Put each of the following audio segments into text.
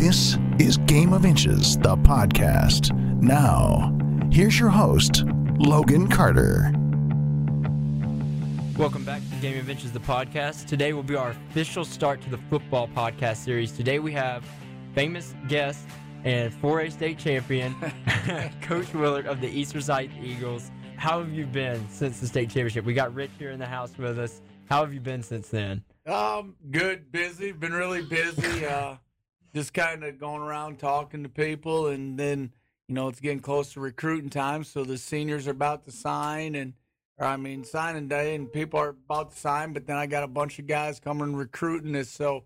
This is Game of Inches, the podcast. Now, here's your host, Logan Carter. Welcome back to Game of Inches, the podcast. Today will be our official start to the football podcast series. Today we have famous guest and 4A state champion, Coach Willert of the East Forsyth Eagles. How have you been since the state championship? We got Rich here in the house with us. How have you been since then? Um, good, busy. Been really busy. Uh, just kind of going around talking to people, and then you know it's getting close to recruiting time, so the seniors are about to sign, and or I mean signing day, and people are about to sign. But then I got a bunch of guys coming recruiting us, so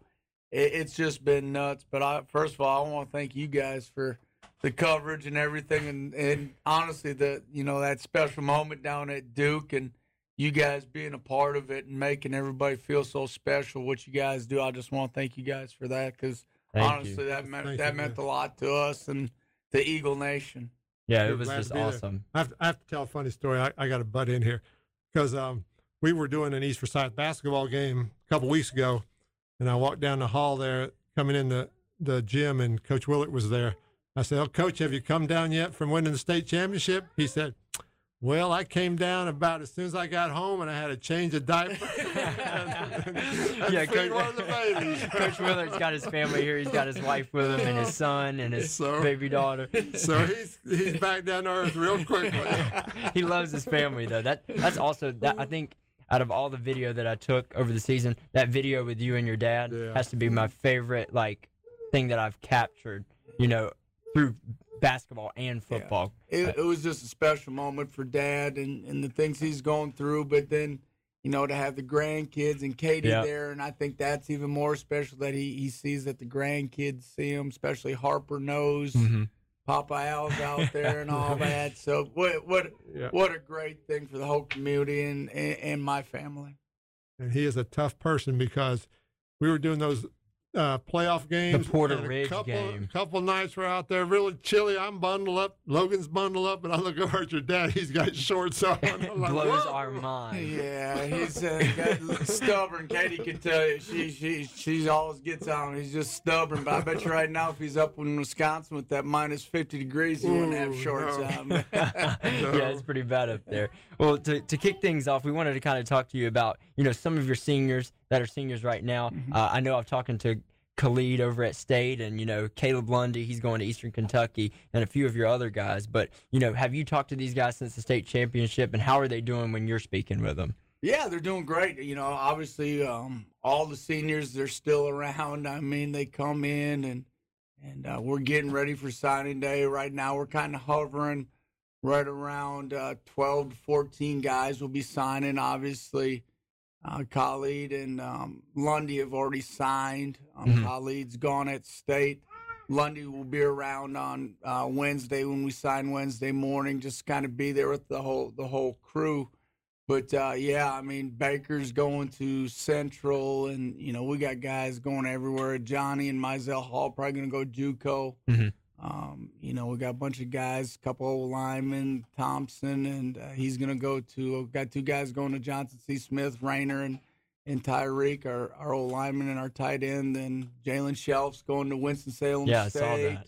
it, it's just been nuts. But I, first of all, I want to thank you guys for the coverage and everything, and and honestly, the you know that special moment down at Duke and you guys being a part of it and making everybody feel so special. What you guys do, I just want to thank you guys for that because honestly, you. that meant Thank that meant man. a lot to us and the Eagle Nation. Yeah, it was just to be there. awesome. I have, to, I have to tell a funny story. I, I got to butt in here because um, we were doing an East Forsyth basketball game a couple weeks ago, and I walked down the hall there, coming in the, the gym, and Coach Willert was there. I said, "Oh, Coach, have you come down yet from winning the state championship?" He said, "Well, I came down about as soon as I got home, and I had to change a diaper." Yeah, yeah, Coach- one of the babies. Coach Willert's got his family here. He's got his wife with him and his son and his So- baby daughter. so he's he's back down to earth real quickly. he loves his family though. That that's also that I think out of all the video that I took over the season, that video with you and your dad Yeah. has to be my favorite like thing that I've captured. You know, through basketball and football. It, it was just a special moment for Dad and and the things he's going through, but then. You know, to have the grandkids and Katie Yeah. there, and I think that's even more special that he, he sees that the grandkids see him, especially Harper knows. Mhm. Papa Al's out there and all that. So what what Yeah. what a great thing for the whole community and, and, and my family. and he is a tough person because we were doing those uh, playoff games. Porter and a Ridge couple, game. couple nights we're out there really chilly. I'm bundled up. Logan's bundled up, and I look over at your dad. He's got shorts on. I'm like, Blows "Whoa." our mind. Yeah, he's uh, got stubborn. Katie can tell you she she she always gets on. He's just stubborn. But I bet you right now, if he's up in Wisconsin with that minus fifty degrees, he wouldn't have shorts no. on. yeah, it's pretty bad up there. Well, to, to kick things off, we wanted to kind of talk to you about, you know, some of your seniors that are seniors right now. Uh, I know I've talking to Khalid over at State and, you know, Caleb Lundy, he's going to Eastern Kentucky, and a few of your other guys. But, you know, have you talked to these guys since the state championship, and how are they doing when you're speaking with them? Yeah, they're doing great. You know, obviously, um, all the seniors they're still around. I mean, they come in and and uh, we're getting ready for signing day. Right now, we're kind of hovering right around uh, 12 to 14 guys will be signing. Obviously, uh, Khalid and um, Lundy have already signed. Um, Mhm. Khalid's gone at state. Lundy will be around on uh, Wednesday when we sign Wednesday morning. Just kind of be there with the whole the whole crew. But uh, yeah, I mean Baker's going to Central, and you know we got guys going everywhere. Johnny and Mizell Hall probably going to go JUCO. Mhm. Um, you know we got a bunch of guys, a couple old linemen, Thompson, and uh, he's going to go to. Got two guys going to Johnson C. Smith, Rayner, and and Tyreek, our our old lineman and our tight end. And Jalen Shelf's going to Winston Salem Yeah, I saw that.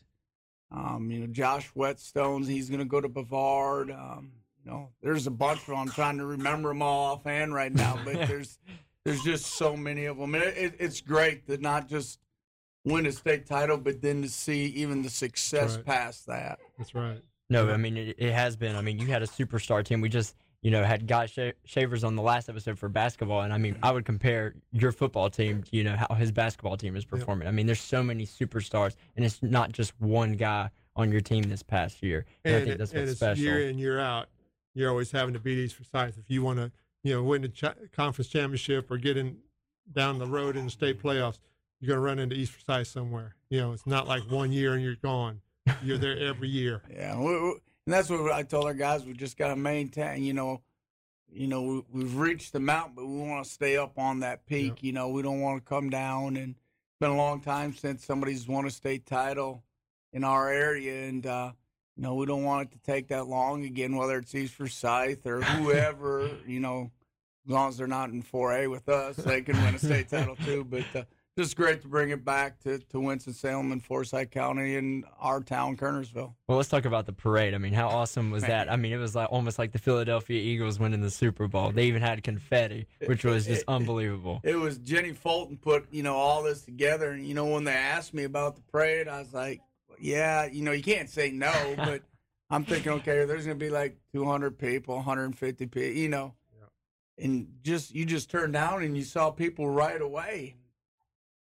Um, you know, Josh Whetstones, he's going to go to Brevard. Um, you know, there's a bunch of them. I'm trying to remember them all offhand right now, but there's there's just so many of them. And it, it, it's great to not just win a state title, but then to see even the success Right. past that. That's right. No, I mean, it, it has been. I mean, you had a superstar team. We just, you know, had Guy Sha- Shavers on the last episode for basketball. And I mean, I would compare your football team you know, how his basketball team is performing. I mean, there's so many superstars, and it's not just one guy on your team this past year. And, I think it- that's what's it's special. year in year out. You're always having to beat East Forsyth if you want to, you know, win the ch- conference championship or get in down the road in the state playoffs. You're going to run into East Forsyth somewhere. You know, it's not like one year and you're gone. You're there every year. Yeah, we, we- and that's what I told our guys. We just got to maintain. You know, you know, we, we've reached the mountain, but we want to stay up on that peak. You know, we don't want to come down. And it's been a long time since somebody's won a state title in our area, and uh, you know, we don't want it to take that long again. Whether it's East Forsyth or whoever, you know, as long as they're not in 4A with us, they can win a state title too. But uh, just great to bring it back to, to Winston-Salem and Forsyth County and our town, Kernersville. Well, let's talk about the parade. I mean, how awesome was Man. that? I mean, it was like almost like the Philadelphia Eagles winning the Super Bowl. They even had confetti, which was just unbelievable. It was Jenny Fulton put, you know, all this together. And, you know, when they asked me about the parade, I was like, yeah, you know, you can't say no, but I'm thinking, okay, there's going to be like 200 people, 150 people, you know. And just, you just turned down and you saw people right away.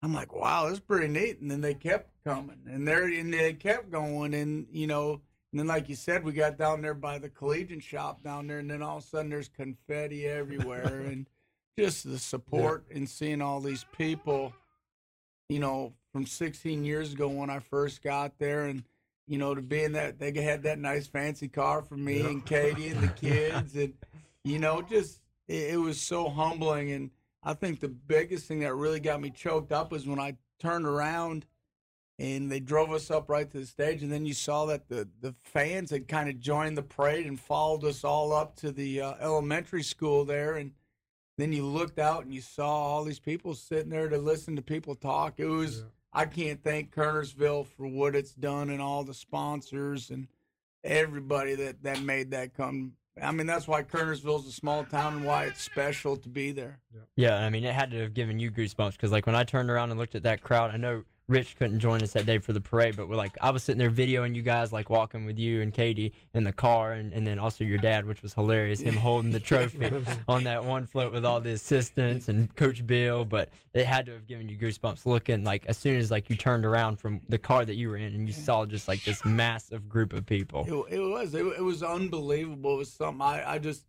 I'm like, wow, that's pretty neat. And then they kept coming and there, and they kept going. And, you know, and then, like you said, we got down there by the collegiate shop down there, and then all of a sudden there's confetti everywhere. and just the support and seeing all these people, you know, from 16 years ago when I first got there, and you know, to be in that they had that nice fancy car for me Yeah. and Katie and the kids, and you know, just it, it was so humbling. And I think the biggest thing that really got me choked up was when I turned around and they drove us up right to the stage, and then you saw that the the fans had kind of joined the parade and followed us all up to the uh, elementary school there, and then you looked out and you saw all these people sitting there to listen to people talk. It was Yeah. I can't thank Kernersville for what it's done and all the sponsors and everybody that that made that come. I mean, that's why Kernersville's a small town and why it's special to be there. Yeah, I mean, it had to have given you goosebumps because, like, when I turned around and looked at that crowd, I know Rich couldn't join us that day for the parade, but we're like, I was sitting there videoing you guys, like, walking with you and Katie in the car, and, and then also your dad, which was hilarious, him holding the trophy on that one float with all the assistants and Coach Bill. But it had to have given you goosebumps looking, like, as soon as, like, you turned around from the car that you were in and you saw just, like, this massive group of people. It, it was it, it was unbelievable. It was something I, I just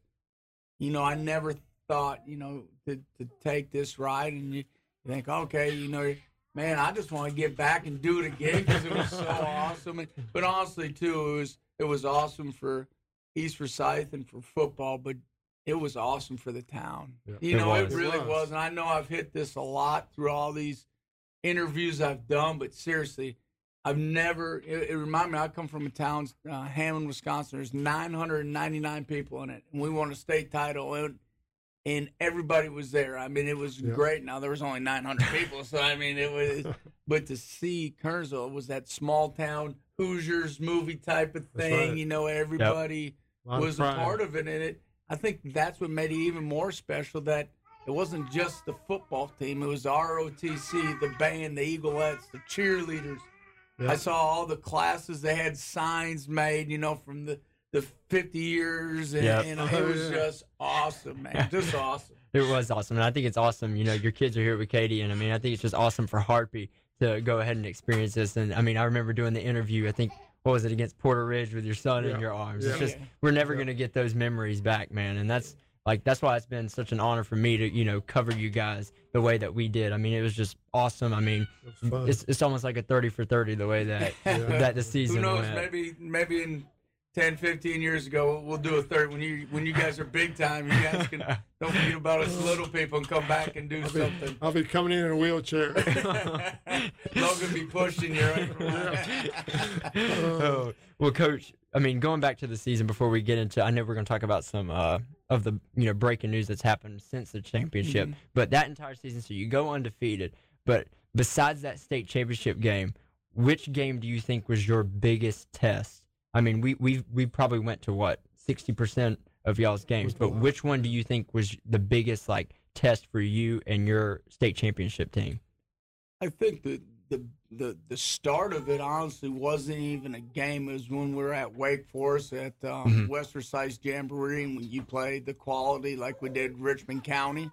you know I never thought you know to to take this ride and you, you think okay you know man I just want to get back and do it again because it was so awesome. And, but honestly too it was it was awesome for East Forsyth and for football, but it was awesome for the town. Yeah. You It know was. it really It was. was, and I know I've hit this a lot through all these interviews I've done, but seriously. I've never. It, it reminded me. I come from a town, uh, Hammond, Wisconsin. There's 999 people in it, and we won a state title, and and everybody was there. I mean, it was Yeah. great. Now there was only 900 people, so I mean, it was. But to see Kernersville was that small town Hoosiers movie type of thing. right. You know, everybody of was a part of it, and it. I think that's what made it even more special. That it wasn't just the football team; it was the ROTC, the band, the Eagleettes, the cheerleaders. Yeah. I saw all the classes. They had signs made, you know, from the the 50 years, and, Yep. and it was just awesome, man, just awesome. It was awesome, and I think it's awesome. You know, your kids are here with Katie, and I mean, I think it's just awesome for Harper to go ahead and experience this. And I mean, I remember doing the interview. I think what was it against Porter Ridge with your son in your arms. Yeah. It's just we're never Yeah. gonna get those memories back, man. And that's like that's why it's been such an honor for me to you know cover you guys the way that we did. I mean, it was just awesome. I mean, It it's it's almost like a thirty for thirty the way that Yeah. that the season Who knows? went. Maybe maybe in 10, 15 years ago, we'll do a third when you when you guys are big time. You guys can don't forget about us little people and come back and do I'll be, something. I'll be coming in in a wheelchair. Logan be pushing you. Right? oh, well, coach. I mean, going back to the season before we get into, I know we're going to talk about some uh, of the you know breaking news that's happened since the championship. But that entire season, so you go undefeated. But besides that state championship game, which game do you think was your biggest test? I mean, we we we probably went to what sixty percent of y'all's games, but which one do you think was the biggest like test for you and your state championship team? I think the the the the start of it honestly wasn't even a game. It was when we were at Wake Forest at um, Mhm. Western Size Jamboree, and when you played the quality like we did Richmond County,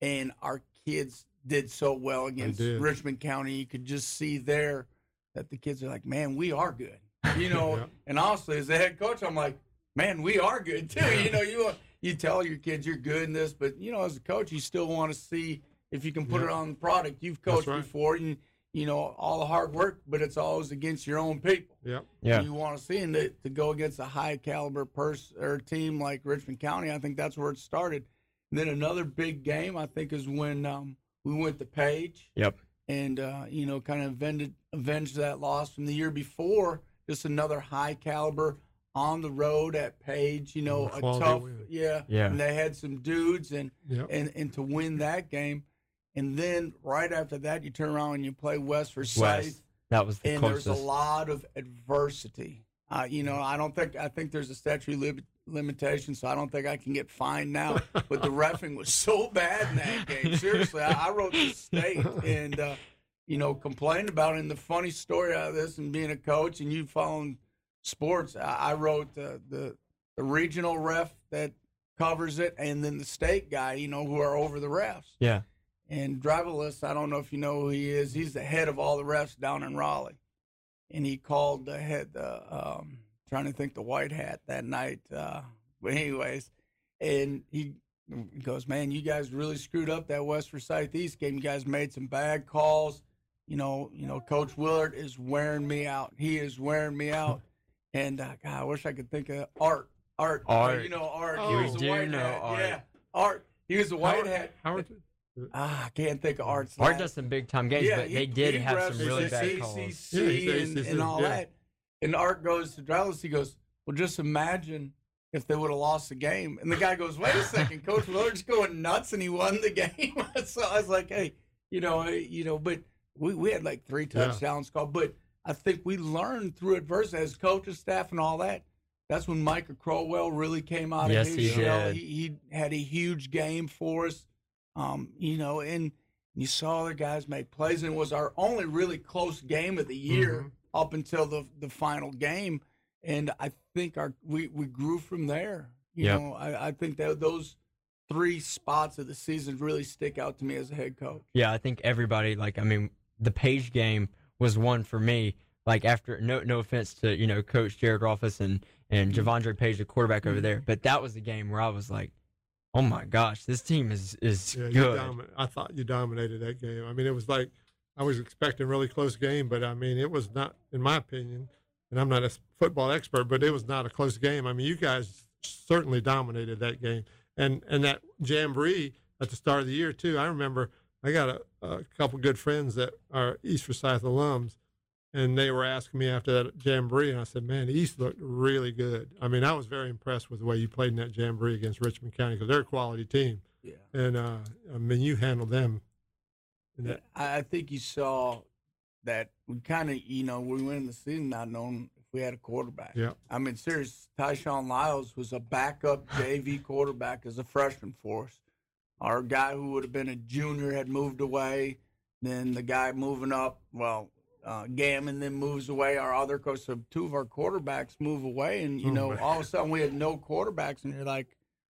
and our kids did so well against. Richmond County. You could just see there that the kids are like, "Man, we are good," you know. Yeah. And honestly, as the head coach, I'm like, "Man, we are good too." You know, you you tell your kids you're good in this, but you know, as a coach, you still want to see if you can put Yeah. it on the product. You've coached right. before, and you know all the hard work, but it's always against your own people. Yep. Yeah. You want to see and to, to go against a high caliber person or team like Richmond County. I think that's where it started. And then another big game, I think, is when um, we went to Page. Yep. And uh, you know, kind of avenged, avenged that loss from the year before. Just another high caliber on the road at Page. You know, Oh, a tough, win. yeah, Yeah. And they had some dudes, and Yep. and and to win that game, and then right after that, you turn around and you play West Forsyth, West. That was the and closest. there's a lot of adversity. Uh, you know, I don't think I think there's a statute lim- limitation, so I don't think I can get fined now. but the refing was so bad in that game. Seriously, I, I wrote the state and uh, you know complained about. And the funny story out of this, and being a coach, and you following sports, I, I wrote the, the the regional ref that covers it, and then the state guy, you know, who are over the refs. yeah. And driverless, I don't know if you know who he is. He's the head of all the refs down in Raleigh. And he called the head, the um, trying to think the white hat that night. Uh, but anyways, and he, he goes, "Man, you guys really screwed up that West Forsyth East game. You guys made some bad calls. You know, you know, Coach Willert is wearing me out. He is wearing me out. And uh, God, I wish I could think of Art. Art. Art. you know, Art. Oh, he was we the do white know hat. Art. Yeah, Art. He was the white Howard, hat. Howard, Ah, I can't think of Art's Art last- does some big time games, but he- they did have some really bad calls. ACC Yeah, he's and, ACC, and all yeah. that. And Art goes to Dallas. He goes, "Well, just imagine if they would have lost the game." And the guy goes, "Wait a second, Coach Willert's going nuts, and he won the game." so I was like, "Hey, you know, hey, you know," but we we had like three Yeah. touchdowns called, but I think we learned through adversity as coaches, staff, and all that. That's when Micah Crowell really came out Yes, of he his shell. did. He, he had a huge game for us, um, you know, and you saw the guys make plays, and it was our only really close game of the year Mm-hmm. up until the the final game. And I think our we, we grew from there. You Yep. know, I, I think that those three spots of the season really stick out to me as a head coach. Yeah, I think everybody like I mean the Page game was one for me. Like after no no offense to you know Coach Jared Rolfus and and Mm-hmm. Javondre Page, the quarterback over there, but that was the game where I was like, oh my gosh, this team is is Yeah, good. domi- I thought you dominated that game. I mean, it was like I was expecting a really close game, but I mean, it was not, in my opinion, and I'm not a football expert, but it was not a close game. I mean, you guys certainly dominated that game, and and that jamboree at the start of the year too. I remember I got a, a couple good friends that are East Forsyth alums, and they were asking me after that jamboree, and I said, "Man, East looked really good." I mean, I was very impressed with the way you played in that jamboree against Richmond County because they're a quality team Yeah. and uh, I mean, you handled them. that, I I think you saw that we kind of, you know, we went in the season not knowing if we had a quarterback. yeah, I mean, serious. Tyshawn Lyles was a backup JV quarterback as a freshman for us. Our guy who would have been a junior had moved away. Then the guy moving up, well, uh, Gammon then moves away. Our other coach, so two of our quarterbacks move away, and you Oh, know, all of a sudden we had no quarterbacks, and you're like,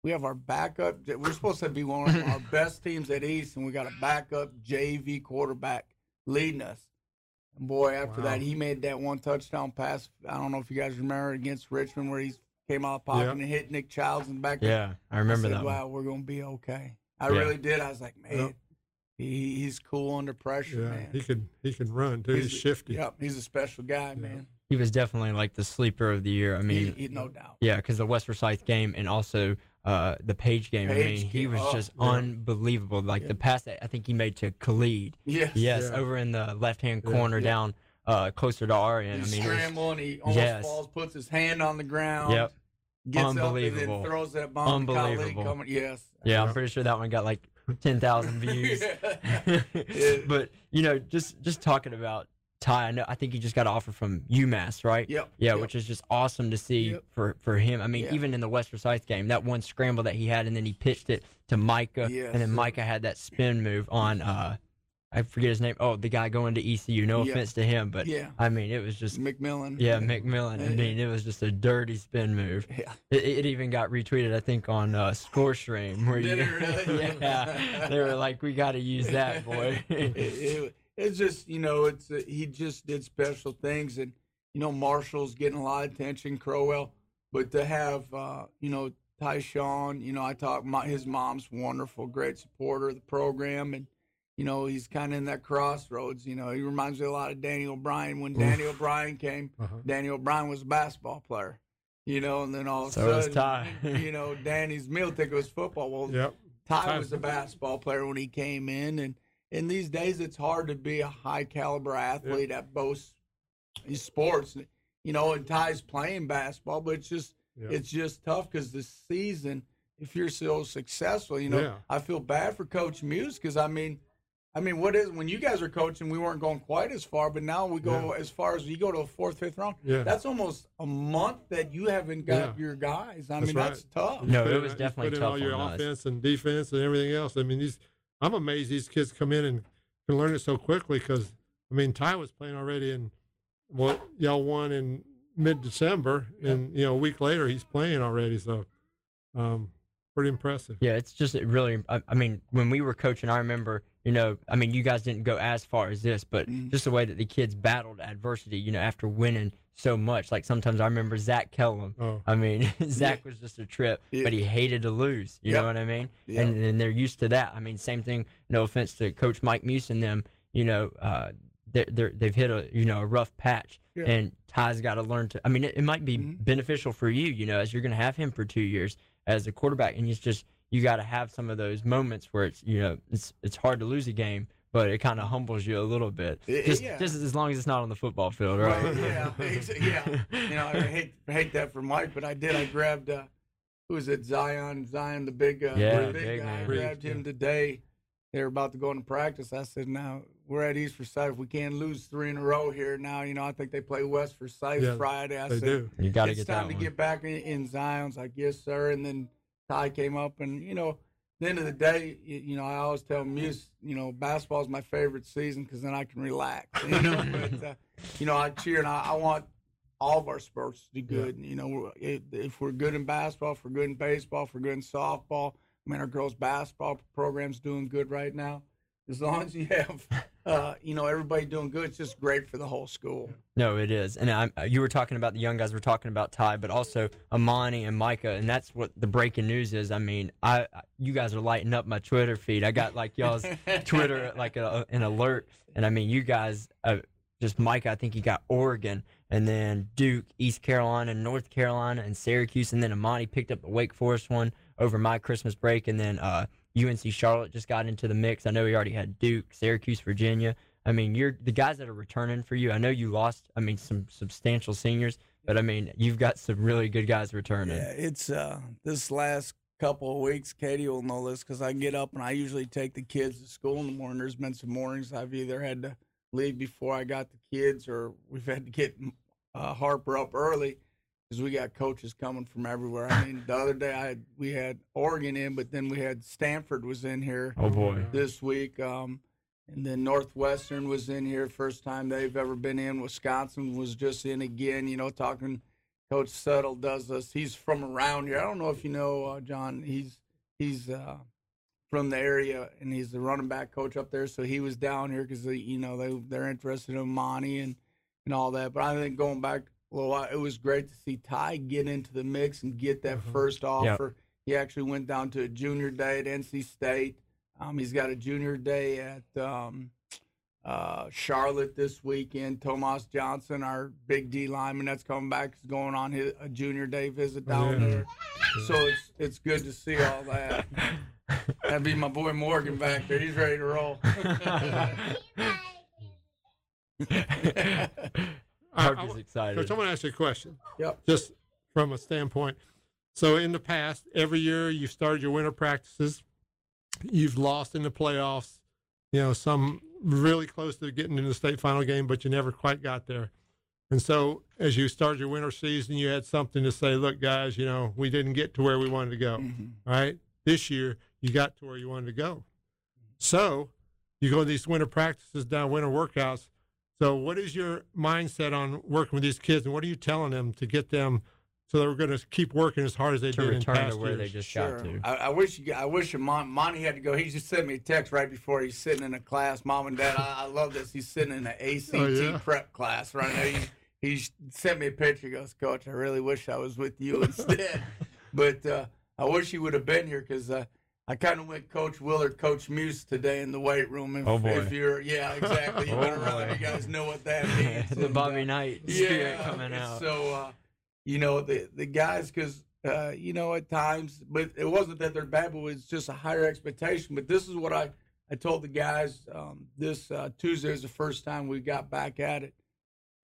we have our backup. We're supposed to be one of our best teams at East, and we got a backup JV quarterback leading us. And boy, after Wow. that, he made that one touchdown pass. I don't know if you guys remember against Richmond where he came out pocket Yeah. and hit Nick Childs in the back. Yeah, I remember I said, that. one. Wow, we're gonna be okay. I Yeah. really did. I was like, man, Yep. he, he's cool under pressure, yeah. man. He can he can run too. He's, a- shifty. Yep, he's a special guy, man. He was definitely like the sleeper of the year. I mean, he, no doubt. yeah, because the West Forsyth game and also uh, the Page game. I mean, he was oh, just yeah. unbelievable. Like Yeah. the pass that I think he made to Khalid. Yes. Yes, Yeah. over in the left hand corner Yeah. down uh, closer to our end. He's I mean, it was- scrambling. He almost Yes. falls, puts his hand on the ground. Yep. Gets up and Unbelievable. then throws that bomb. Unbelievable. Coming, yes. Yeah, I'm pretty sure that one got like ten thousand views. But you know, just just talking about Ty, I know I think he just got an offer from UMass, right? Yep. Yeah, yep. which is just awesome to see Yep. for for him. I mean, Yeah. even in the West Forsyth game, that one scramble that he had, and then he pitched it to Micah, Yes. and then Micah had that spin move on. uh I forget his name. Oh, the guy going to ECU. No Yeah. offense to him, but yeah. I mean, it was just McMillan. yeah, McMillan. I mean, it was just a dirty spin move. Yeah. It, it even got retweeted, I think, on uh, Score Stream. Where Did you, it really? yeah, they were like, "We got to use that, boy." it, it- it's just you know it's uh, he just did special things and you know Marshall's getting a lot of attention Crowell but to have uh, you know Tyshawn you know I talk my his mom's wonderful great supporter of the program and you know he's kind of in that crossroads you know he reminds me a lot of Danny O'Brien when Oof. Danny O'Brien came Uh-huh. Danny O'Brien was a basketball player you know and then all of a So was sudden you know Danny's meal ticket was football well Yep. Ty was a basketball player when he came in, and in these days, it's hard to be a high caliber athlete at both these sports. You know, and Ty's playing basketball, but it's just Yeah. it's just tough because the season, if you're so successful, you know, Yeah. I feel bad for Coach Muse because I mean, I mean, what is when you guys were coaching? We weren't going quite as far, but now we go Yeah. as far as you go to a fourth, fifth round. Yeah. That's almost a month that you haven't got Yeah. your guys. I That's mean, right. that's tough. No, Put it in- was you definitely put in tough all your on us. offense and defense and everything else. I mean, these I'm amazed these kids come in and can learn it so quickly because I mean Ty was playing already and what y'all won in mid December and you know a week later he's playing already. So um, pretty impressive. Yeah, it's just really. I, I mean, when we were coaching, I remember, you know, I mean, you guys didn't go as far as this, but Mhm. just the way that the kids battled adversity, you know, after winning so much. Like sometimes I remember Zach Kellum. Oh, I mean, Zach was just a trip, Yeah. but he hated to lose. You Yep. know what I mean? Yeah. And and they're used to that. I mean, same thing. No offense to Coach Mike Muse and them. You know, uh, they're, they're they've hit a you know a rough patch, Yeah. and Ty's got to learn to. I mean, it, it might be Mhm. beneficial for you, you know, as you're going to have him for two years as a quarterback, and it's just you got to have some of those moments where it's you know it's it's hard to lose a game. But it kind of humbles you a little bit, It- just yeah. just as long as it's not on the football field, right? Right, yeah, yeah. You know, I hate hate that for Mike, but I did. I grabbed uh, who was it? Zion, Zion, the big, uh, Yeah, the big, big guy. I grabbed him today. They were about to go into practice. I said, "Now we're at East Forsyth. We can't lose three in a row here. Now, you know, I think they play West Forsyth Yeah, Friday. I they said, do. You got to it's get time to one. get back in, in Zion's. Like, yes, sir. And then Ty came up, and you know, at the end of the day, you, you know, I always tell Muse, you know, basketball is my favorite season because then I can relax. You know, but uh, you know, I cheer and I, I want all of our sports to do good. You know, if, if we're good in basketball, if we're good in baseball, if we're good in softball, I mean, our girls' basketball program's doing good right now. As long as you have, uh, you know, everybody doing good, it's just great for the whole school. No, it is, and I, you were talking about the young guys. We're talking about Ty, but also Amani and Micah, and that's what the breaking news is. I mean, I, I you guys are lighting up my Twitter feed. I got like y'all's Twitter like a, an alert, and I mean, you guys, uh, just Micah. I think he got Oregon, and then Duke, East Carolina, North Carolina, and Syracuse, and then Amani picked up the Wake Forest one over my Christmas break, and then uh, UNC Charlotte just got into the mix. I know he already had Duke, Syracuse, Virginia. I mean, you're the guys that are returning for you. I know you lost. I mean, some substantial seniors, but I mean, you've got some really good guys returning. Yeah, it's uh this last couple of weeks. Katie will know this because I get up and I usually take the kids to school in the morning. There's been some mornings I've either had to leave before I got the kids, or we've had to get uh, Harper up early because we got coaches coming from everywhere. I mean, the other day I had, we had Oregon in, but then we had Stanford was in here Oh boy. this week. Um, and then Northwestern was in here first time they've ever been in. Wisconsin was just in again. You know, talking. Coach Settle does this. He's from around here. I don't know if you know uh, John. He's he's uh, from the area and he's the running back coach up there. So he was down here because you know they they're interested in Monty and and all that. But I think going back a little while, it was great to see Ty get into the mix and get that Mhm. first offer. He actually went down to a junior day at NC State. Um, he's got a junior day at um, uh, Charlotte this weekend. Tomas Johnson, our big D lineman that's coming back, is going on his, a junior day visit down Yeah. there. So it's it's good to see all that. That'd be my boy Morgan back there. He's ready to roll. Harp I- is I- excited. Coach, I want to ask you a question. Yep. Just from a standpoint. So in the past, every year you started your winter practices, you've lost in the playoffs. You know, some really close to getting in the state final game, but you never quite got there. And so as you started your winter season, you had something to say, look, guys, you know, we didn't get to where we wanted to go. Mhm. All right. This year, you got to where you wanted to go. So you go to these winter practices down, winter workouts. So, what is your mindset on working with these kids, and what are you telling them to get them so they're going to keep working as hard as they to did in return past to where years? they just Sure. got to. I, I wish you, I wish your mom, Monty had to go. He just sent me a text right before he's sitting in a class. Mom and Dad, I, I love this. He's sitting in an ACT Oh, yeah. prep class right now. He, he sent me a picture. He goes, Coach, I really wish I was with you instead. but uh, I wish he would have been here because uh, I kind of went Coach Willert, Coach Muse today in the weight room. If, Oh, boy. If you're, yeah, exactly. You Oh, better. You guys know what that means. the And, Bobby uh, Knight spirit coming out. so, uh, you know, the the guys, because uh, you know, at times, but it wasn't that they're bad, but it was just a higher expectation. But this is what I I told the guys um, this uh, Tuesday is the first time we got back at it,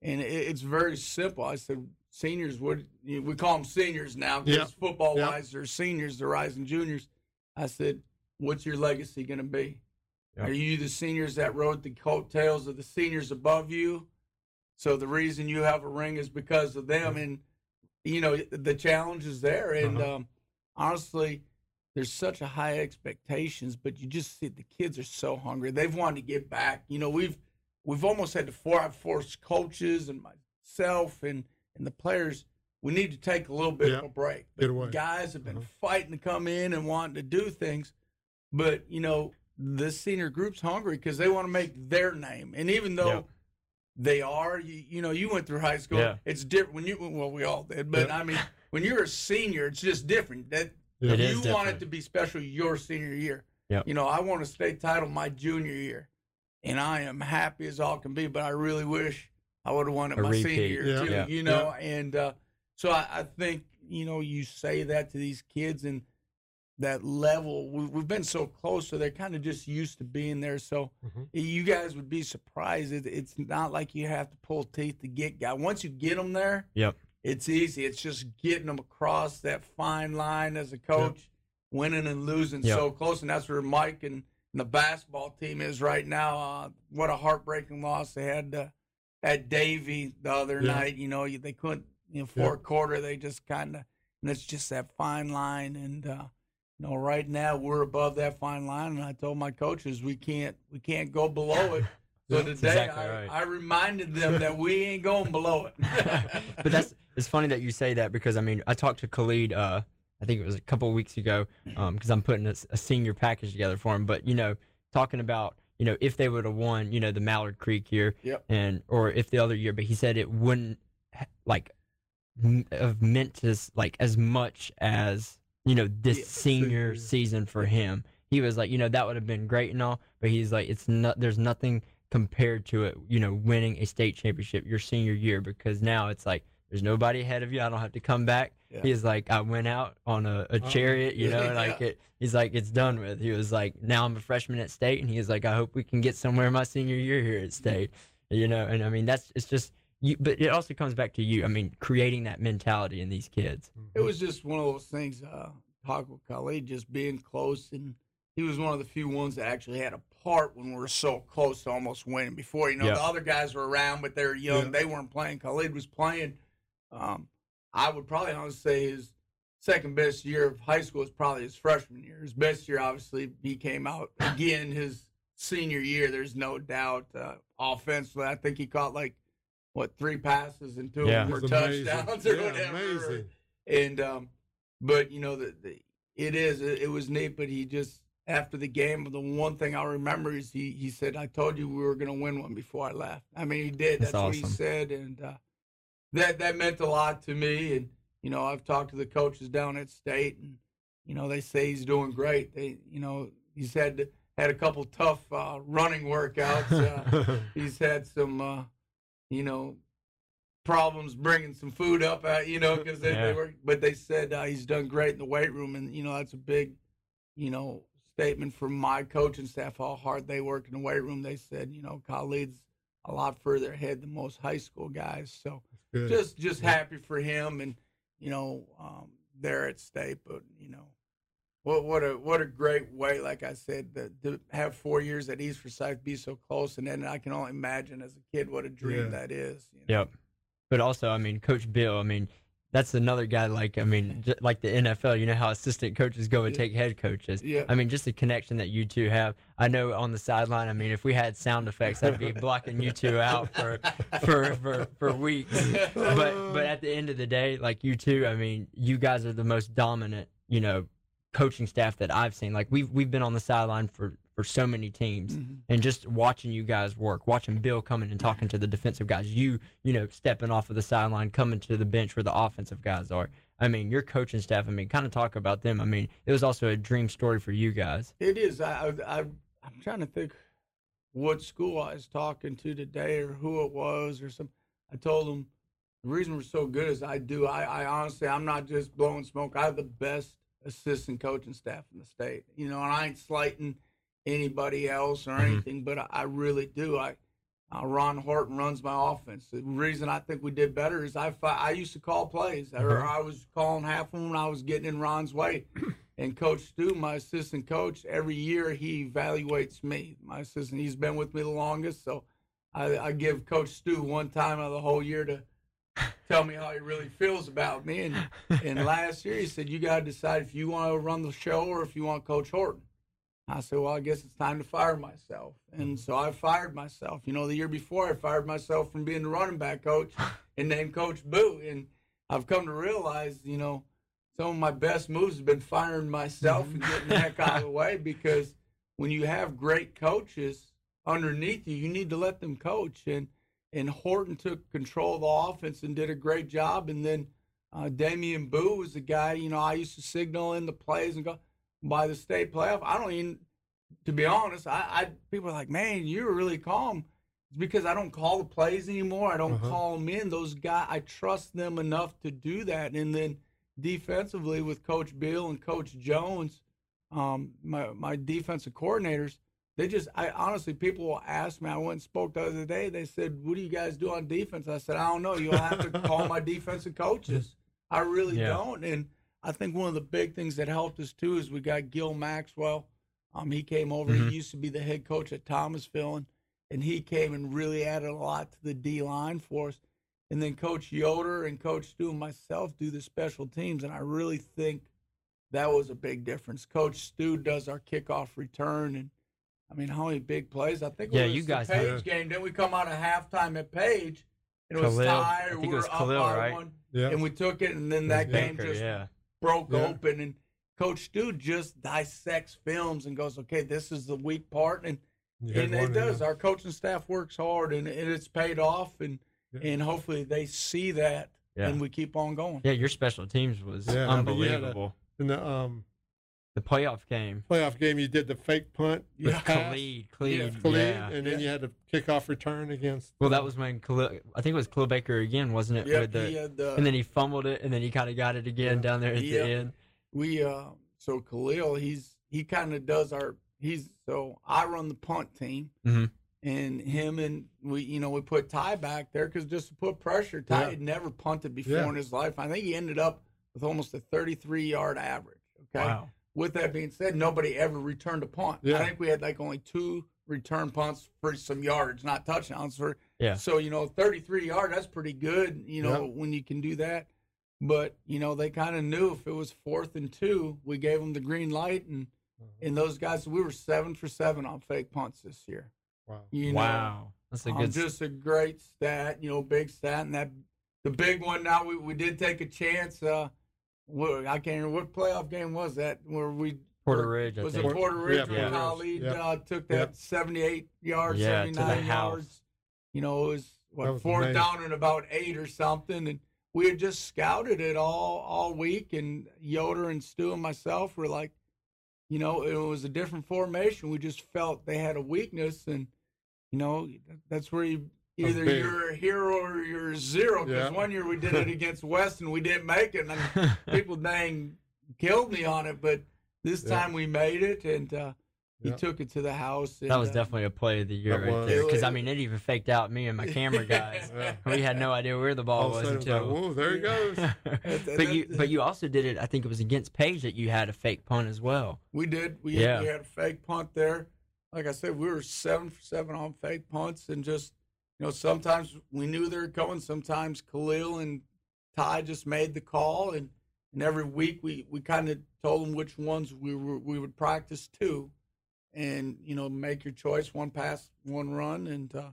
and it, it's very simple. I said, seniors, what we call them seniors now because Yep. football Yep. wise, they're seniors, they're rising juniors. I said, what's your legacy going to be? Yep. Are you the seniors that rode the coattails of the seniors above you? So the reason you have a ring is because of them, and you know the challenge is there. And Uh-huh. um, honestly, there's such a high expectations, but you just see the kids are so hungry. They've wanted to get back. You know, we've we've almost had to for I've coaches and myself and and the players. We need to take a little bit Yeah. of a break. But guys have been Uh-huh. fighting to come in and wanting to do things, but you know the senior group's hungry because they want to make their name. And even though Yep. they are, you, you know, you went through high school. Yeah. It's different when you well, we all did, but Yeah. I mean, when you're a senior, it's just different. That you is want it to be special your senior year. Yep. You know, I won a state title my junior year, and I am happy as all can be. But I really wish I would have won it A my senior year Yeah. too. Yeah. You know, and uh, so I, I think you know you say that to these kids and that level. We, we've been so close, so they're kind of just used to being there. So Mhm. you guys would be surprised. It, it's not like you have to pull teeth to get guy. Once you get them there, Yep. it's easy. It's just getting them across that fine line as a coach, winning and losing Yep. so close, and that's where Mike and, and the basketball team is right now. Uh, what a heartbreaking loss they had uh, at Davie the other Yeah. night. You know, they couldn't. You know, Yeah. fourth quarter they just kind of, and it's just that fine line. And uh, you know, right now we're above that fine line, and I told my coaches we can't we can't go below it. So today exactly I, right. I reminded them that we ain't going below it. but that's it's funny that you say that because I mean I talked to Khalid uh I think it was a couple of weeks ago um because I'm putting a, a senior package together for him but you know talking about you know if they would have won you know the Mallard Creek year Yep. and or if the other year but he said it wouldn't like have meant to like as much as you know this Yeah, senior season for him he was like you know that would have been great and all but he's like it's not there's nothing compared to it you know winning a state championship your senior year because now it's like there's nobody ahead of you i don't have to come back Yeah. he's like i went out on a, a chariot you know yeah. like it he's like it's done with he was like now i'm a freshman at state and he was like i hope we can get somewhere my senior year here at state you know and i mean that's it's just you but it also comes back to you i mean creating that mentality in these kids it was just one of those things. Uh, talk with Khalid, just being close, and he was one of the few ones that actually had a part when we were so close to almost winning. Before you know, Yeah. the other guys were around, but they were young. Yeah. They weren't playing. Khalid was playing. Um, I would probably honestly say his second best year of high school is probably his freshman year. His best year, obviously, he came out again his senior year. There's no doubt. Uh, offensively, I think he caught like what three passes and two Yeah. of them were amazing. touchdowns or Yeah, whatever. amazing. And um, but you know the, the it is it, it was neat. But he just after the game, the one thing I remember is he he said, "I told you we were going to win one before I left." I mean, he did. That's That's, what he said, and uh, that that meant a lot to me. And you know, I've talked to the coaches down at state, and you know, they say he's doing great. They you know he's had had a couple tough uh, running workouts. Uh, he's had some, uh, you know, problems bringing some food up, uh, you know, because they, Yeah. they were, but they said uh, he's done great in the weight room. And, you know, that's a big, you know, statement from my coaching staff, how hard they work in the weight room. They said, you know, Khalid's a lot further ahead than most high school guys. So just, just Yeah. happy for him and, you know, um, there at state, but, you know, what what a what a great way, like I said, to, to have four years at East Forsyth be so close, and then I can only imagine as a kid what a dream Yeah. that is. You know? Yep. But also, I mean, Coach Bill, I mean, that's another guy like, I mean, like the NFL, you know how assistant coaches go and Yeah. take head coaches. Yeah. I mean, just the connection that you two have. I know on the sideline, I mean, if we had sound effects, I'd be blocking you two out for for for, for weeks. But but at the end of the day, like you two, I mean, you guys are the most dominant, you know, coaching staff that I've seen. Like we've we've been on the sideline for for so many teams Mhm. and just watching you guys work, watching Bill coming and talking to the defensive guys, you you know stepping off of the sideline, coming to the bench where the offensive guys are. I mean, your coaching staff. I mean, kind of talk about them. I mean, it was also a dream story for you guys. It is. I, I, I I'm trying to think what school I was talking to today or who it was or some. I told them the reason we're so good is I do. I, I honestly, I'm not just blowing smoke. I have the best assistant coaching staff in the state. You know, and I ain't slighting anybody else or Mhm. anything, but I, I really do. I. Uh, Ron Horton runs my offense. The reason I think we did better is I I used to call plays, or Mhm. I was calling half of them when I was getting in Ron's way, And Coach Stu, my assistant coach, every year he evaluates me. My assistant, he's been with me the longest, so I, I give Coach Stu one time out of the whole year to tell me how he really feels about me. And and last year he said, "You got to decide if you want to run the show or if you want Coach Horton." I said, "Well, I guess it's time to fire myself." And mm-hmm. so I fired myself. You know, the year before I fired myself from being the running back coach and named Coach Boo. And I've come to realize, you know, some of my best moves have been firing myself and getting the heck out of the mm-hmm. way because when you have great coaches underneath you, you need to let them coach. And and Horton took control of the offense and did a great job. And then uh, Damian Boo was the guy, you know, I used to signal in the plays and go by the state playoff. I don't even, to be honest, I, I people are like, man, you were really calm. It's because I don't call the plays anymore. I don't Uh-huh. call them in. Those guys, I trust them enough to do that. And then defensively with Coach Bill and Coach Jones, um, my my defensive coordinators, they just I honestly people will ask me. I went and spoke the other day. They said, "What do you guys do on defense?" I said, "I don't know. You'll have to call my defensive coaches. I really Yeah. don't." And I think one of the big things that helped us too is we got Gil Maxwell. Um, he came over. Mhm. He used to be the head coach at Thomasville, and, and he came and really added a lot to the D line for us. And then Coach Yoder and Coach Stu and myself do the special teams, and I really think that was a big difference. Coach Stu does our kickoff return, and I mean, how many big plays? I think it Yeah, was you guys the had- Page game. Then we come out of halftime at Page, and it was Khalil. tied. I think we it were was up Khalil, by right? one, Yeah. and we took it, and then that Yeah. game Baker, just yeah. broke Yeah. open and coach Stu just dissects films and goes okay this is the weak part and, You and it does there. our coaching staff works hard and, and it's paid off and Yeah. and hopefully they see that Yeah. and we keep on going Yeah, your special teams was Yeah, I mean, you had unbelievable. In the um, the playoff game. playoff game, you did the fake punt, the Yeah. pass, Khalid, Khalid, Yeah, yeah. And then Yeah. you had a kickoff return against. Well, that was when Khalil, I think it was Khalil Baker again, wasn't it? yeah the, he had the, and then he fumbled it, and then he kind of got it again Yeah. down there at Yeah. the end. we uh so Khalil he's he kind of does our he's so I run the punt team Mhm. and him and we you know we put Ty back there because just to put pressure Ty Yeah. had never punted before Yeah. in his life I think he ended up with almost a 33 yard average okay Wow. With that being said nobody ever returned a punt Yeah. I think we had like only two return punts for some yards, not touchdowns for Yeah. so you know 33 yard that's pretty good you know when you can do that but you know they kind of knew if it was fourth and two, we gave them the green light, and and those guys we were seven for seven on fake punts this year. Wow. You know, wow. That's a um, good. s- just a great stat. You know, big stat, and that the big one. Now we, we did take a chance. Uh, what, I can't remember what playoff game was that where we Porter Ridge, I was think. it Porter Ridge Yeah, where Porter Khalid Yeah. uh, took that Yep. 78 yards, Yeah, to the 79 house. yards. You know, it was what was fourth amazing. down and about eight or something, and we had just scouted it all all week. And Yoder and Stu and myself were like, you know, it was a different formation. We just felt they had a weakness, and you know, that's where you. That's Either big. you're a hero or you're a zero. Because Yeah. one year we did it against West and we didn't make it. And people dang killed me on it, but this Yeah. time we made it, and uh, he Yeah. took it to the house. And, that was uh, definitely a play of the year right there. Because I mean, it even faked out me and my camera guys. Yeah. we had no idea where the ball All was was until. like, whoa, there he goes. but you, but you also did it. I think it was against Page that you had a fake punt as well. We did. We, Yeah. we had a fake punt there. Like I said, we were seven for seven on fake punts, and just you know, sometimes we knew they were coming. Sometimes Khalil and Ty just made the call, and and every week we we kind of told them which ones we were we would practice to, and you know, make your choice: one pass, one run, and uh,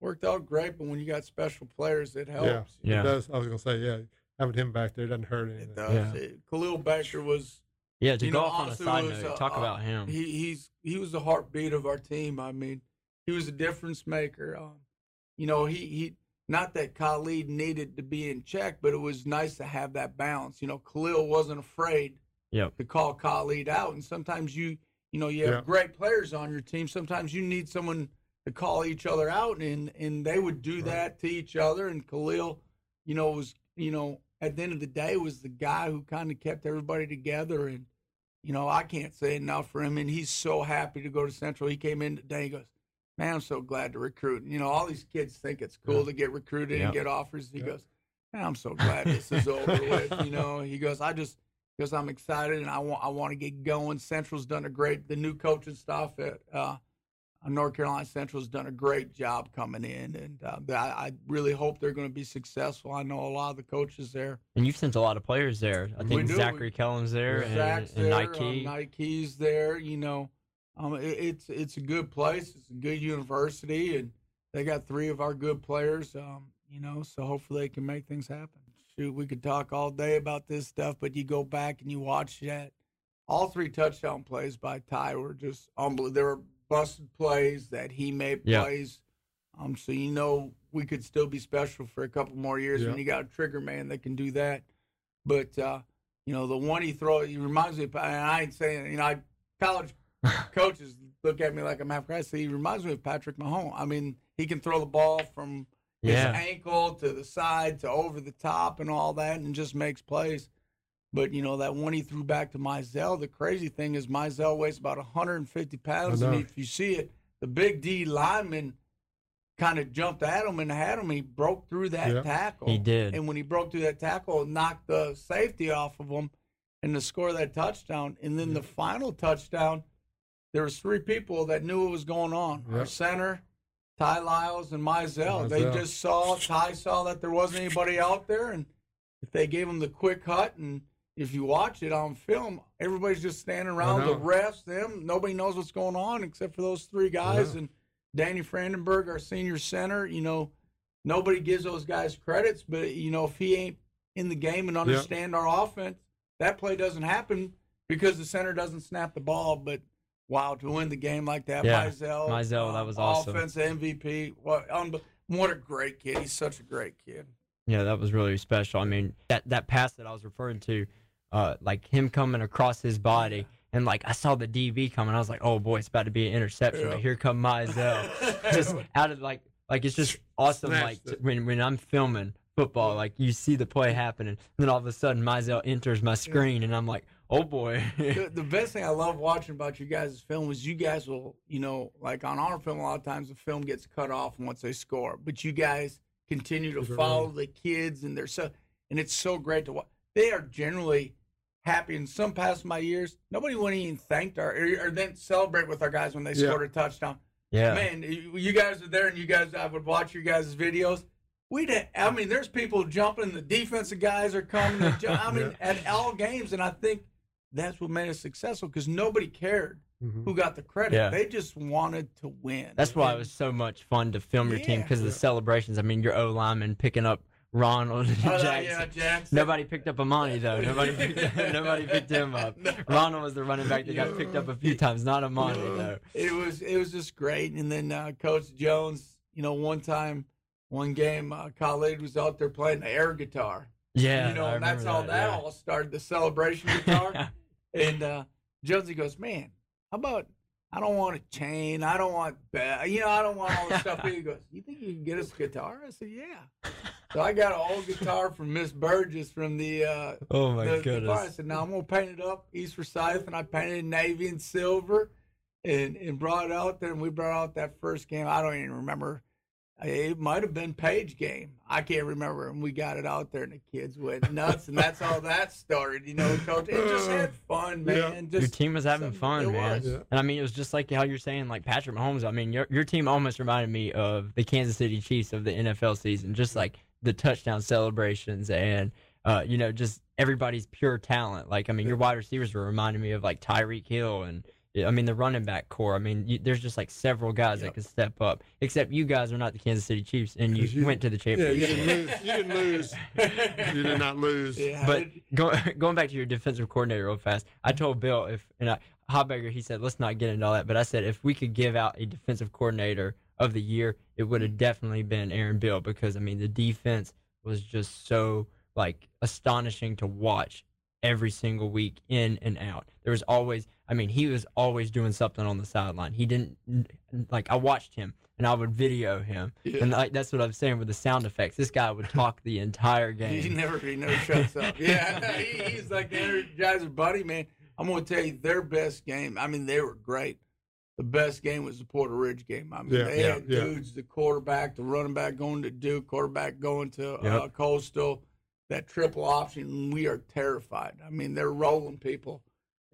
worked out great. But when you got special players, it helps. Yeah, Yeah. It does. I was gonna say, yeah, having him back there doesn't hurt anything. It does. Yeah. It- Khalil Baker was Yeah, to You go know, off on a side was, note, uh, talk about him. He he's he was the heartbeat of our team. I mean, he was a difference maker. Um, you know, he he not that Khalid needed to be in check, but it was nice to have that balance. You know, Khalil wasn't afraid Yep. to call Khalid out, and sometimes you you know you have Yeah. great players on your team. Sometimes you need someone to call each other out, and and they would do Right. that to each other. And Khalil, you know, was you know at the end of the day was the guy who kind of kept everybody together and you know, I can't say enough for him, and he's so happy to go to Central. He came in today. He goes, "Man, I'm so glad to recruit." You know, all these kids think it's cool Yeah. to get recruited and get offers. He goes, "Man, I'm so glad this is over with." You know, he goes, "I just, because I'm excited and I want I want to get going. Central's done a great. The new coaching staff at uh, North Carolina Central's done a great job coming in, and uh, I, I really hope they're going to be successful. I know a lot of the coaches there. And you've sent a lot of players there. I think. Zachary Kellum's there, and, and there, Nike. um, Nike's there. You know, um, it, it's it's a good place. It's a good university, and they got three of our good players. Um, you know, so hopefully they can make things happen. Shoot, we could talk all day about this stuff, but you go back and you watch that. All three touchdown plays by Ty were just unbelievable. They were busted plays that he made Yeah. plays. Um, so you know we could still be special for a couple more years Yeah. when you got a trigger man that can do that. But uh, you know, the one he throw, he reminds me. Of, and I ain't saying, you know, I, college coaches look at me like I'm half crazy. He reminds me of Patrick Mahomes. I mean, he can throw the ball from Yeah. his ankle to the side to over the top and all that, and just makes plays. But you know that one he threw back to Mizell. The crazy thing is Mizell weighs about 150 pounds, and if you see it, the big D lineman kind of jumped at him and had him. He broke through that Yeah. tackle. He did. And when he broke through that tackle, knocked the safety off of him and to score that touchdown. And then the final touchdown, there was three people that knew what was going on. Our center, Ty Lyles, and Mizell. They just saw Ty saw that there wasn't anybody out there, and if they gave him the quick hut, and if you watch it on film, everybody's just standing around. The refs, them, nobody knows what's going on except for those three guys know. and Danny Frandenberg, our senior center. You know, nobody gives those guys credits, but you know if he ain't in the game and understand our offense, that play doesn't happen because the center doesn't snap the ball. But wow, to win the game like that, Yeah, Mizell, Mizell, that was awesome. Offensive MVP, what unbe- what a great kid! He's such a great kid. Yeah, that was really special. I mean, that that pass that I was referring to, uh, like him coming across his body, and like I saw the DB coming, I was like, oh boy, it's about to be an interception. Yeah. But here come Mizell, just out of like, like it's just awesome. Snatched Like it. when when I'm filming football, like you see the play happening, and then all of a sudden Mizell enters my screen, and I'm like, oh boy. the, the best thing I love watching about you guys' film is you guys will, you know, like on our film, a lot of times the film gets cut off once they score, but you guys continue to follow the kids, and they're so, and it's so great to watch. They are generally happy. In some past my years, nobody went even thanked our or, or then celebrate with our guys when they Yeah. scored a touchdown. yeah. Man, you you guys are there, and you guys, I would watch your guys' videos. We did. I mean, there's people jumping. The defensive guys are coming. they ju- I mean, at all games, and I think that's what made us successful because nobody cared Mhm. who got the credit. Yeah. They just wanted to win. That's why it was so much fun to film your team because of the celebrations. I mean, your O lineman picking up Ronald and Oh, Jackson. yeah, Jackson. Nobody picked up Amani though. Nobody picked, nobody picked him up. Ronald was the running back that got picked up a few times, not Amani though. It was it was just great. And then uh, Coach Jones, you know, one time, one game, uh, Khalid was out there playing the air guitar. Yeah, you know, and that's how that, yeah. all started. The celebration guitar. And uh, Jonesy goes, man, how about I don't want a chain. I don't want, ba- you know, I don't want all this stuff. He goes, you think you can get us a guitar? I said, yeah. So I got an old guitar from Miss Burgess from the, uh, oh my the, the bar. I said, now I'm gonna paint it up East Forsyth, and I painted it navy and silver, and and brought it out there. And we brought out that first game. I don't even remember. It might have been Page game. I can't remember. And we got it out there, and the kids went nuts, and that's how that started. You know, coach. It just had fun, man. Yeah. Just Your team was having fun, man. was. Yeah. And I mean, it was just like how you're saying, like Patrick Mahomes. I mean, your your team almost reminded me of the Kansas City Chiefs of the NFL season, just like the touchdown celebrations and uh, you know, just everybody's pure talent. Like, I mean, your wide receivers were reminding me of like Tyreek Hill and. I mean the running back corps. I mean, you, there's just like several guys that Yep. can step up. Except you guys are not the Kansas City Chiefs, and you, 'Cause you- went to the Yeah, championship. you didn't lose. You didn't lose. You did not lose. Yeah, But go, going back to your defensive coordinator real fast, I told Bill if and I, Hobberger, he said let's not get into all that, but I said if we could give out a defensive coordinator of the year, it would have definitely been Aaron Bill because I mean the defense was just so like astonishing to watch every single week in and out. There was always, I mean, he was always doing something on the sideline. He didn't like I watched him and I would video him, Yeah. and like that's what I'm saying with the sound effects. This guy would talk the entire game. He never he never shuts up. Yeah, he, he's like the energizer buddy, man. I'm gonna tell you their best game. I mean, they were great. The best game was the Porter Ridge game. I mean, Yeah, they yeah, had yeah. dudes, the quarterback, the running back going to Duke, quarterback going to uh, Yep. Coastal. that triple option. We are terrified. I mean, they're rolling people.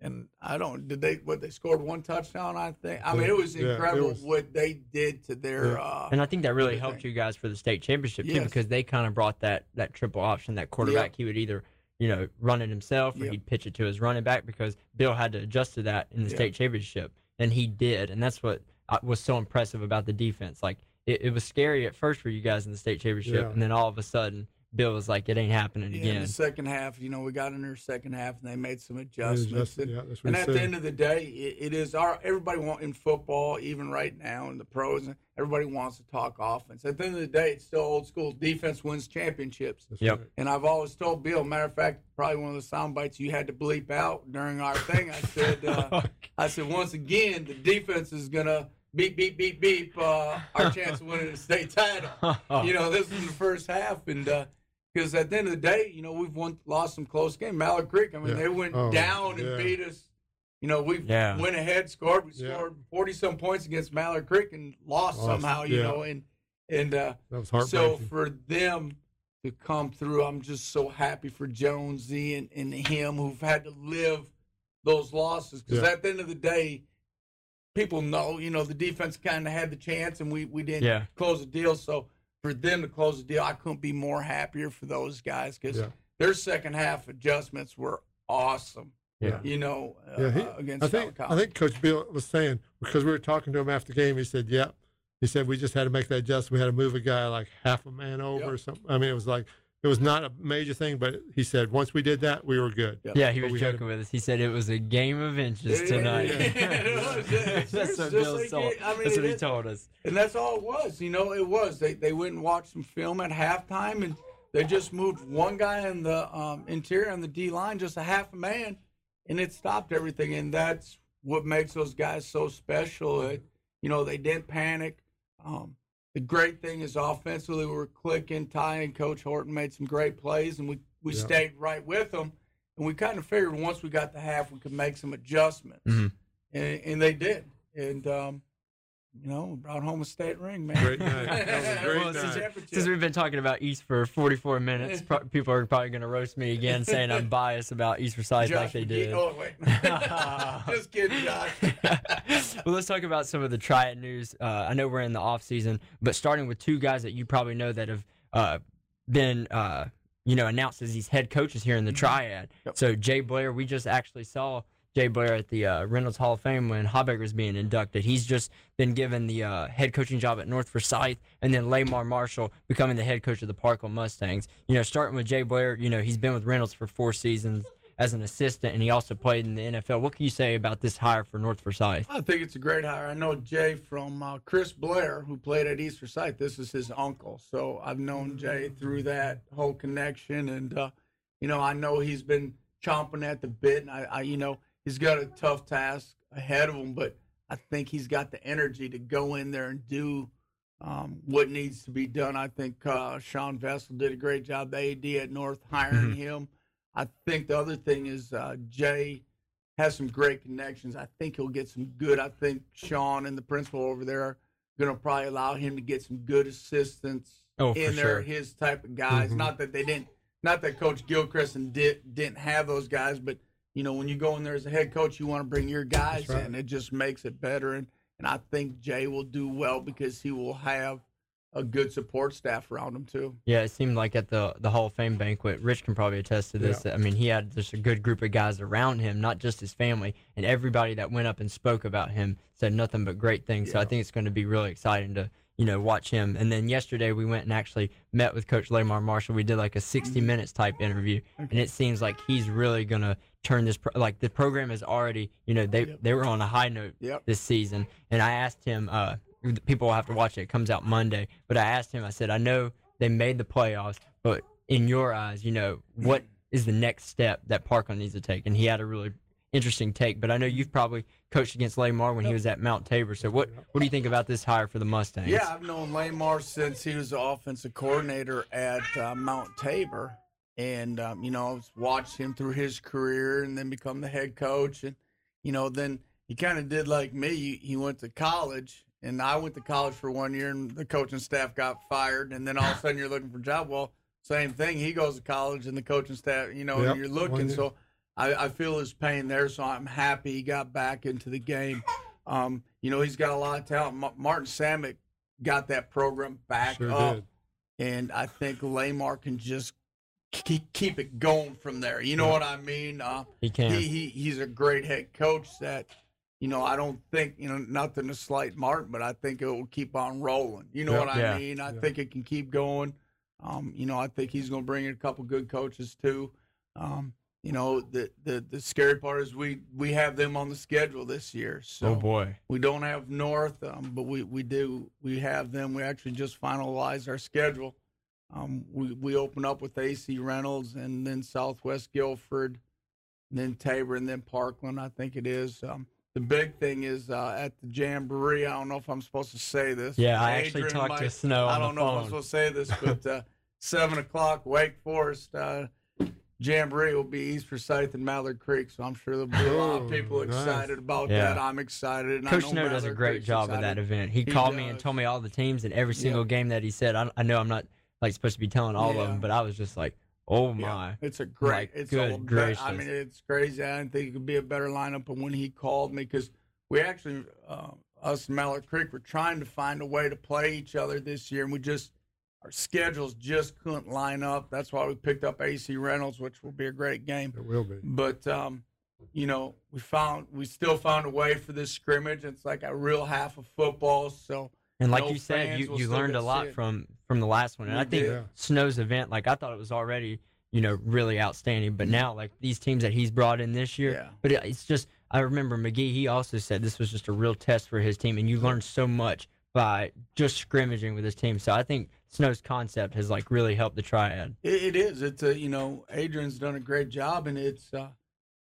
And I don't. Did they? What they scored one touchdown? I think. I mean, it was Yeah, it incredible was- what they did to their. Yeah. Uh, And I think that really Everything. helped you guys for the state championship too, Yes. because they kind of brought that that triple option. That quarterback, he would either you know run it himself or Yep. he'd pitch it to his running back because Bill had to adjust to that in the Yeah. state championship, and he did, and that's what was so impressive about the defense. Like it, it was scary at first for you guys in the state championship, Yeah. and then all of a sudden Bill was like, "It ain't happening yeah, in again." the second half, you know, we got in their second half and they made some adjustments. adjusted, and yeah, that's what and he at the end of the day, it, it is our everybody want in football, even right now in the pros, everybody wants to talk offense. At the end of the day, it's still old school. Defense wins championships. That's Yep. right. And I've always told Bill, matter of fact, probably one of the sound bites you had to bleep out during our thing. I said, uh, I said, once again, the defense is gonna beep, beep, beep, beep, uh, our chance of winning the state title. You know, this is the first half, and because at the end of the day, you know, we've won, lost some close games. Mallard Creek, I mean, Yeah. they went Oh, down and yeah. beat us. You know, we Yeah. went ahead, scored. We scored forty some points against Mallard Creek and lost, Lost, somehow. You yeah. know, and and uh, That was so for them to come through, I'm just so happy for Jonesy and, and him who've had to live those losses. Because Yeah. at the end of the day, people know, you know, the defense kind of had the chance and we, we didn't Yeah. close the deal. So for them to close the deal, I couldn't be more happier for those guys because Yeah. their second half adjustments were awesome. Yeah. You know, uh, Yeah, he, against I think I think Coach Bill was saying because we were talking to him after the game. He said, "Yep." He said we just had to make that adjustment. We had to move a guy like half a man over Yep. or something. I mean, it was like it was not a major thing, but he said once we did that, we were good. Yep. Yeah, he But was we had joking with us. He said it was a game of inches Yeah, tonight. yeah, it was. That's what Bill like told. it- I mean, That's what he told us. And that's all it was. You know, it was. They they went and watched some film at halftime, and they just moved one guy in the um, interior on the D line, just a half a man, and it stopped everything. And that's what makes those guys so special. It, you know, they didn't panic. Um, the great thing is offensively, we were clicking. Ty and Coach Horton made some great plays, and we we Yeah. stayed right with them. And we kind of figured once we got the half, we could make some adjustments, Mhm. and, and they did. And um, you know, brought home a state ring, man. Great night. That was a great Well, since, night. since we've been talking about East for 44 minutes, pro- people are probably going to roast me again, saying I'm biased about East Forsyth like they McGee- did. Oh wait, just kidding, Josh. well, let's talk about some of the Triad news. Uh, I know we're in the off season, but starting with two guys that you probably know that have uh, been, uh, you know, announced as these head coaches here in the Triad. Mm-hmm. Yep. So Jay Blair, we just actually saw Jay Blair at the uh, Reynolds Hall of Fame when Habeck was being inducted. He's just been given the uh, head coaching job at North Forsyth, and then Lamar Marshall becoming the head coach of the Parkland Mustangs. You know, starting with Jay Blair, you know, he's been with Reynolds for four seasons as an assistant, and he also played in the NFL. What can you say about this hire for North Forsyth? I think it's a great hire. I know Jay from uh, Chris Blair, who played at East Forsyth. This is his uncle, so I've known Jay through that whole connection, and uh, you know, I know he's been chomping at the bit, and I, I, you know, he's got a tough task ahead of him, but I think he's got the energy to go in there and do um, what needs to be done. I think uh, Sean Vessel did a great job, the AD at North, hiring him. I think the other thing is uh, Jay has some great connections. I think he'll get some good. I think Sean and the principal over there are going to probably allow him to get some good assistants Oh, in there, sure. his type of guys. Mhm. Not that they didn't, not that Coach Gilchrist and did, didn't have those guys, but you know when you go in there as a head coach, you want to bring your guys right. in. It just makes it better, and and I think Jay will do well because he will have a good support staff around him too. Yeah, it seemed like at the the Hall of Fame banquet, Rich can probably attest to this. I mean, he had just a good group of guys around him, not just his family, and everybody that went up and spoke about him said nothing but great things. So I think it's going to be really exciting to you know watch him. And then yesterday we went and actually met with Coach Lamar Marshall. We did like a 60 Mm-hmm. minutes type interview, and it seems like he's really going to turn this pro- like the program is already you know they Yep. they were on a high note Yep. this season. And I asked him, uh, people will have to watch it. It comes out Monday. But I asked him, I said, I know they made the playoffs, but in your eyes, you know, what is the next step that Parkland needs to take? And he had a really interesting take. But I know you've probably coached against Lamar when he was at Mount Tabor. So what, what do you think about this hire for the Mustangs? Yeah, I've known Lamar since he was the offensive coordinator at uh, Mount Tabor, and um, you know, I've watched him through his career, and then become the head coach, and you know, then he kind of did like me. He, he went to college, and I went to college for one year, and the coaching staff got fired, and then all of a sudden you're looking for a job. Well, same thing. He goes to college, and the coaching staff, you know, Yep, and you're looking. So I, I feel his pain there. So I'm happy he got back into the game. Um, you know, he's got a lot of talent. Ma- Martin Samick got that program back Sure up, did. and I think Lamar can just keep, keep it going from there. You know Yeah. what I mean? Uh, He can. he, he he's a great head coach that you know I don't think you know nothing to slight Martin, but I think it will keep on rolling. You know Yeah. what I Yeah. mean? I Yeah. think it can keep going. Um, you know, I think he's going to bring in a couple good coaches too. Um, you know, the, the the scary part is we we have them on the schedule this year. So oh boy. we don't have North, um, but we, we do we have them. We actually just finalized our schedule. Um, we we open up with AC Reynolds and then Southwest Guilford, then Tabor and then Parkland. I think it is. Um, the big thing is uh, at the Jamboree. I don't know if I'm supposed to say this. Yeah, I actually Adrian talked to Snow I don't know if I'm supposed to say this, but uh, seven o'clock Wake Forest. Uh, Jamboree will be East Forsyth and Mallard Creek, so I'm sure there'll be a lot of Oh, people nice. excited about Yeah. that. I'm excited. And I Coach know Snow does a great Creek's job at that event. He, He called me and told me all the teams and every Yeah. single game that he said. I, I know I'm not like supposed to be telling all of them, but I was just like, oh Yeah, my. it's a great. Like, it's good a, gracious. I mean, it's crazy. I didn't think it could be a better lineup. But when he called me, because we actually, uh, us and Mallard Creek, were trying to find a way to play each other this year, and we just our schedules just couldn't line up. That's why we picked up AC Reynolds, which will be a great game. It will be. But um, you know, we found we still found a way for this scrimmage. It's like a real half of football. So And like no you said, you, you learned a lot from from the last one. And We I think did. Yeah. Snow's event, like I thought it was already, you know, really outstanding. But now, like these teams that he's brought in this year, Yeah. but it, it's just I remember McGee. He also said this was just a real test for his team, and you learned so much by just scrimmaging with his team. So I think Snow's concept has like really helped the triad. It, it is. It's a you know Adrian's done a great job, and it's uh,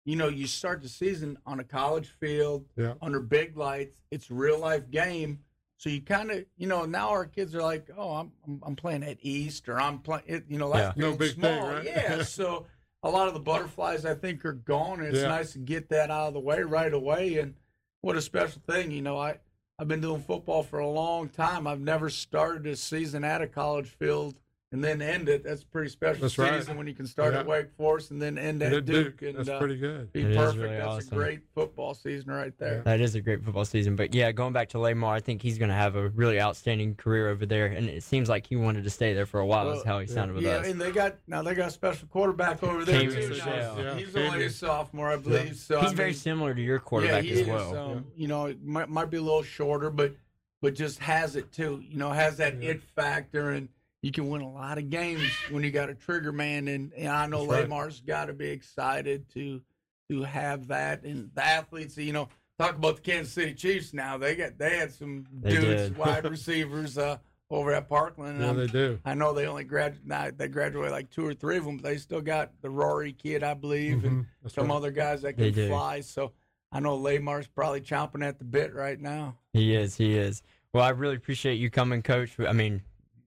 you know you start the season on a college field Yeah. under big lights. It's real life game, so you kind of you know now our kids are like, oh, I'm I'm, I'm playing at East or I'm playing. You know, that's Yeah. No real big thing, small. right? Yeah. so a lot of the butterflies I think are gone, and it's Yeah. nice to get that out of the way right away. And what a special thing, you know. I I've been doing football for a long time. I've never started a season at a college field and then end it. That's a pretty special That's right. season when you can start at Wake Forest and then end at At Duke. Duke. And That's uh, pretty good. be It is perfect. really That's awesome. a great football season right there. That is a great football season. But yeah, going back to Lamar, I think he's going to have a really outstanding career over there, and it seems like he wanted to stay there for a while. is how he yeah. sounded with Yeah, us. and they got now they got a special quarterback over there Camion too. Yeah, He's Camion. only a sophomore, I believe. So he's I very similar to your quarterback yeah, as he well. Is, um, You know, it might, might be a little shorter, but but just has it too. You know, has that Yeah. it factor, and you can win a lot of games when you got a trigger man. And, and I know That's right. Lamar's got to be excited to to have that. And the athletes, you know, talk about the Kansas City Chiefs. Now they got they had some They dudes, did. wide receivers uh, over at Parkland. And Yeah, I'm- they do. I know they only grad nah, they graduated like two or three of them, but they still got the Rory kid, I believe, and Mhm. That's some right. other guys that They can do. fly. So I know Lamar's probably chomping at the bit right now. He is. He is. Well, I really appreciate you coming, Coach. I mean,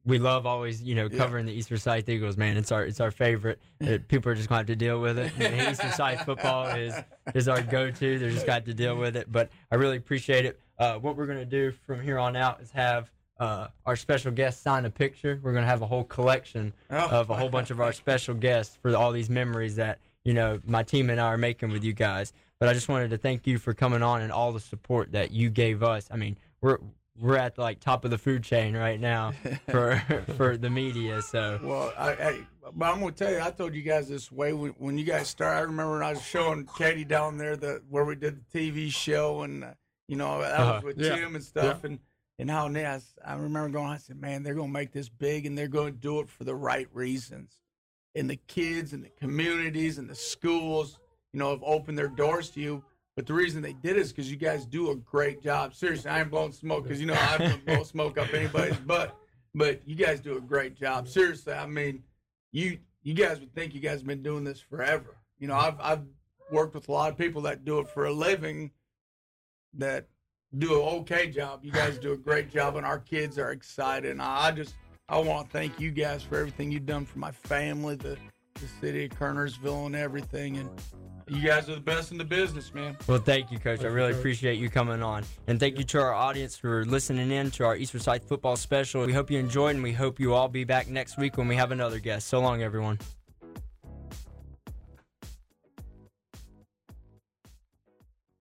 we love always, you know, Yeah. covering the East Forsyth Eagles. Man, it's our it's our favorite. Uh, People are just going to have to deal with it. And East Forsyth football is is our go-to. They're just got to deal with it. But I really appreciate it. Uh, what we're going to do from here on out is have uh, our special guest sign a picture. We're going to have a whole collection of a whole bunch of our special guests for all these memories that you know my team and I are making with you guys. But I just wanted to thank you for coming on and all the support that you gave us. I mean, we're we're at the like top of the food chain right now for for the media. So Well, I, I but I'm gonna tell you, I told you guys this way when, when you guys started. I remember when I was showing Katie down there the where we did the TV show, and uh, you know that Uh-huh. was with Yeah. Tim and stuff, and and how now I remember going. I said, man, they're gonna make this big, and they're gonna do it for the right reasons. And the kids and the communities and the schools, you know, have opened their doors to you. But the reason they did is because you guys do a great job. Seriously, I ain't blowing smoke because you know I don't blow smoke up anybody's butt. But you guys do a great job. Seriously, I mean, you you guys would think you guys have been doing this forever. You know, I've I've worked with a lot of people that do it for a living that do an okay job. You guys do a great job, and our kids are excited. And I just I want to thank you guys for everything you've done for my family, the the city of Kernersville, and everything. And You guys are the best in the business, man. Well, thank you, Coach. I Thank you, really Coach. appreciate you coming on. And thank you to our audience for listening in to our East Forsyth football special. We hope you enjoyed, and we hope you all be back next week when we have another guest. So long, everyone.